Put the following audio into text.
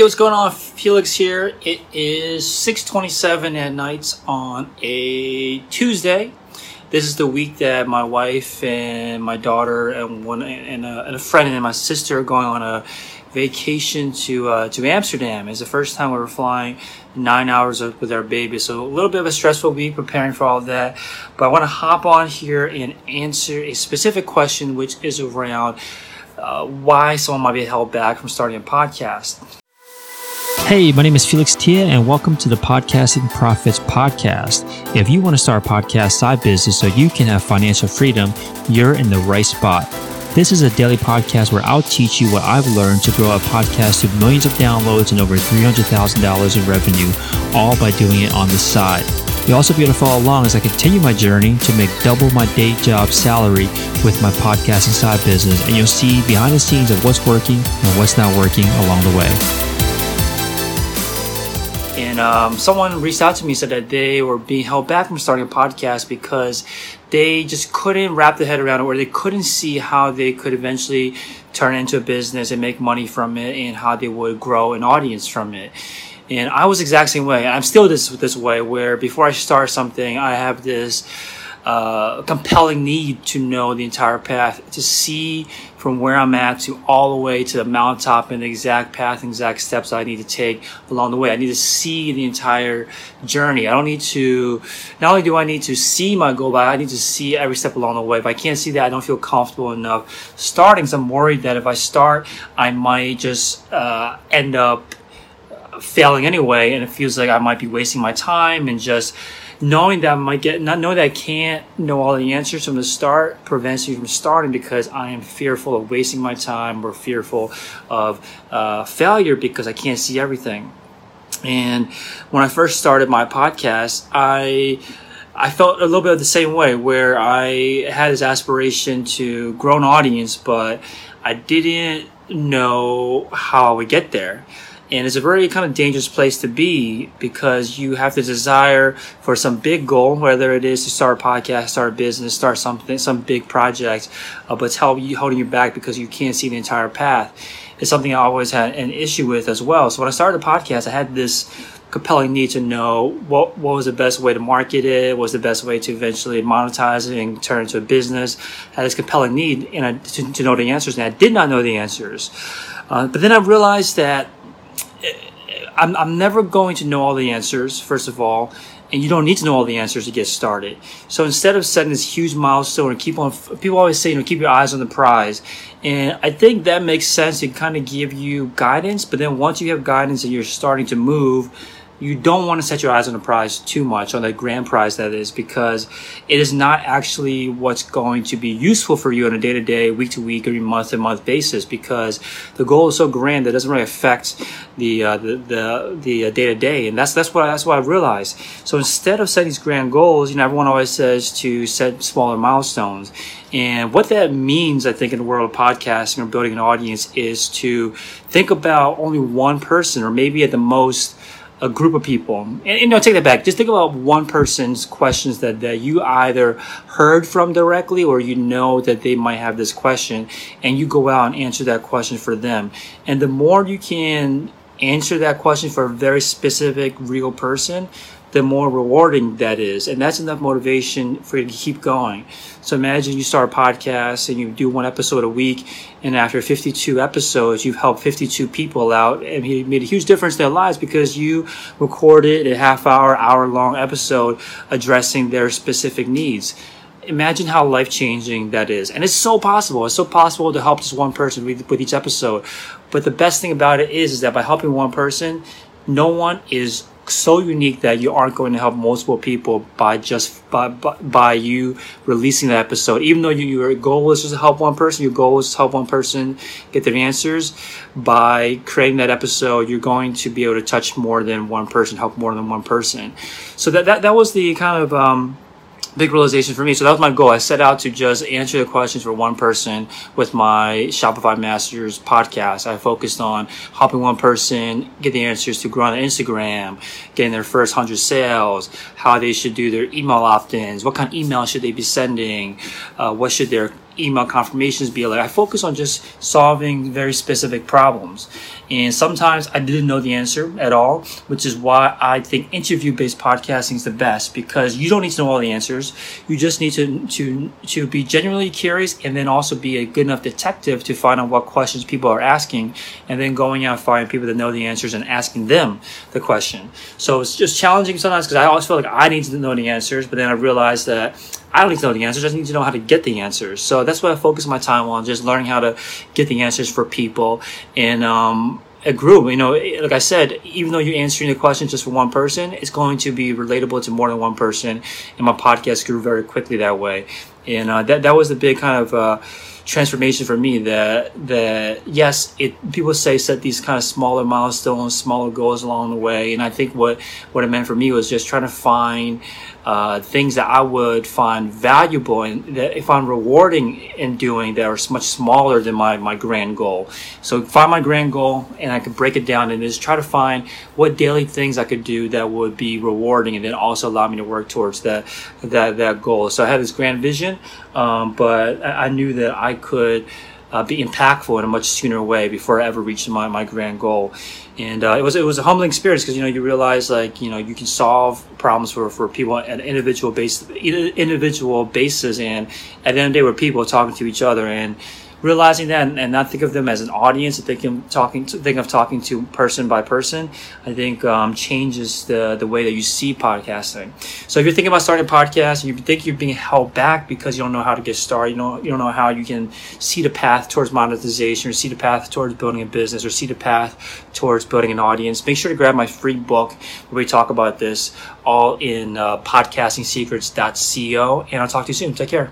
Hey, what's going on? Felix here. It is 6:27 at night on a Tuesday. This is the week that my wife and my daughter and one and a, and a friend and my sister are going on a vacation to uh, to Amsterdam. It's the first time we were flying nine hours with our baby, so a little bit of a stressful week preparing for all of that. But I want to hop on here and answer a specific question, which is around uh, why someone might be held back from starting a podcast. Hey, my name is Felix Thea, and welcome to the Podcasting Profits Podcast. If you want to start a podcast side business so you can have financial freedom, you're in the right spot. This is a daily podcast where I'll teach you what I've learned to grow a podcast to millions of downloads and over $300,000 in revenue, all by doing it on the side. You'll also be able to follow along as I continue my journey to make double my day job salary with my podcasting side business, and you'll see behind the scenes of what's working and what's not working along the way. And um, someone reached out to me said that they were being held back from starting a podcast because they just couldn't wrap their head around it, or they couldn't see how they could eventually turn into a business and make money from it, and how they would grow an audience from it. And I was the exact same way. I'm still this this way, where before I start something, I have this compelling need to know the entire path, to see from where I'm at to all the way to the mountaintop and the exact path and exact steps I need to take along the way. I need to see the entire journey. I don't need to, not only do I need to see my goal, but I need to see every step along the way. If I can't see that, I don't feel comfortable enough starting. So I'm worried that if I start, I might just uh, end up failing anyway, and it feels like I might be wasting my time and just knowing that I might get not knowing that I can't know all the answers from the start prevents me from starting because I am fearful of wasting my time or fearful of uh, failure because I can't see everything. And when I first started my podcast, I I felt a little bit of the same way where I had this aspiration to grow an audience, but I didn't know how I would get there and it's a very kind of dangerous place to be because you have the desire for some big goal, whether it is to start a podcast, start a business, start something, some big project, uh, but it's holding you back because you can't see the entire path. It's something I always had an issue with as well. So when I started the podcast, I had this compelling need to know what what was the best way to market it, what was the best way to eventually monetize it and turn it into a business. I had this compelling need and I, to, to know the answers, and I did not know the answers. Uh, but then I realized that I'm, I'm never going to know all the answers, first of all, and you don't need to know all the answers to get started. So instead of setting this huge milestone and keep on, people always say, you know, keep your eyes on the prize. And I think that makes sense to kind of give you guidance, but then once you have guidance and you're starting to move, you don't want to set your eyes on the prize too much, on the grand prize that is, because it is not actually what's going to be useful for you on a day to day, week to week, or month to month basis. Because the goal is so grand that it doesn't really affect the uh, the the day to day, and that's that's what that's what I realized. So instead of setting these grand goals, you know, everyone always says to set smaller milestones. And what that means, I think, in the world of podcasting or building an audience is to think about only one person or maybe at the most a group of people. And, you know take that back. Just think about one person's questions that, that you either heard from directly or you know that they might have this question and you go out and answer that question for them. And the more you can answer that question for a very specific real person the more rewarding that is. And that's enough motivation for you to keep going. So imagine you start a podcast and you do one episode a week, and after 52 episodes, you've helped 52 people out and you made a huge difference in their lives because you recorded a half hour, hour long episode addressing their specific needs. Imagine how life changing that is. And it's so possible. It's so possible to help just one person with, with each episode. But the best thing about it is, is that by helping one person, no one is so unique that you aren't going to help multiple people by just by, by, by you releasing that episode. Even though you, your goal is just to help one person your goal is to help one person get their answers. By creating that episode you're going to be able to touch more than one person help more than one person. So that that, that was the kind of um, big realization for me. So that was my goal. I set out to just answer the questions for one person with my Shopify Masters podcast. I focused on helping one person get the answers to grow on Instagram, getting their first hundred sales, how they should do their email opt-ins, what kind of email should they be sending, uh, what should their email confirmations, be like I focus on just solving very specific problems. And sometimes I didn't know the answer at all, which is why I think interview based podcasting is the best because you don't need to know all the answers. You just need to, to, to be genuinely curious and then also be a good enough detective to find out what questions people are asking and then going out and finding people that know the answers and asking them the question. So it's just challenging sometimes because I always feel like I need to know the answers, but then I realize that I don't need to know the answers. I just need to know how to get the answers. So that's what I focus my time on, just learning how to get the answers for people. And um, it grew. You know, like I said, even though you're answering the question just for one person, it's going to be relatable to more than one person. And my podcast grew very quickly that way. And uh, that that was a big kind of. Uh, transformation for me that that yes it people say set these kind of smaller milestones smaller goals along the way and i think what what it meant for me was just trying to find uh, things that I would find valuable and that if I find rewarding in doing that are much smaller than my, my grand goal. So find my grand goal and I could break it down and just try to find what daily things I could do that would be rewarding and then also allow me to work towards that that that goal. So I had this grand vision, um, but I, knew that I could uh, be impactful in a much sooner way before I ever reached my, my grand goal. And uh, it was it was a humbling experience because you know you realize like you know you can solve problems for, for people at an individual base individual basis and at the end of the day we're people talking to each other and realizing that and, and, not think of them as an audience, think of talking to, think of talking to person by person, I think um, changes the the way that you see podcasting. So if you're thinking about starting a podcast and you think you're being held back because you don't know how to get started, you know you don't know how you can see the path towards monetization or see the path towards building a business or see the path towards building an audience, make sure to grab my free book where we talk about this all in uh, podcastingsecrets.co. And I'll talk to you soon. Take care.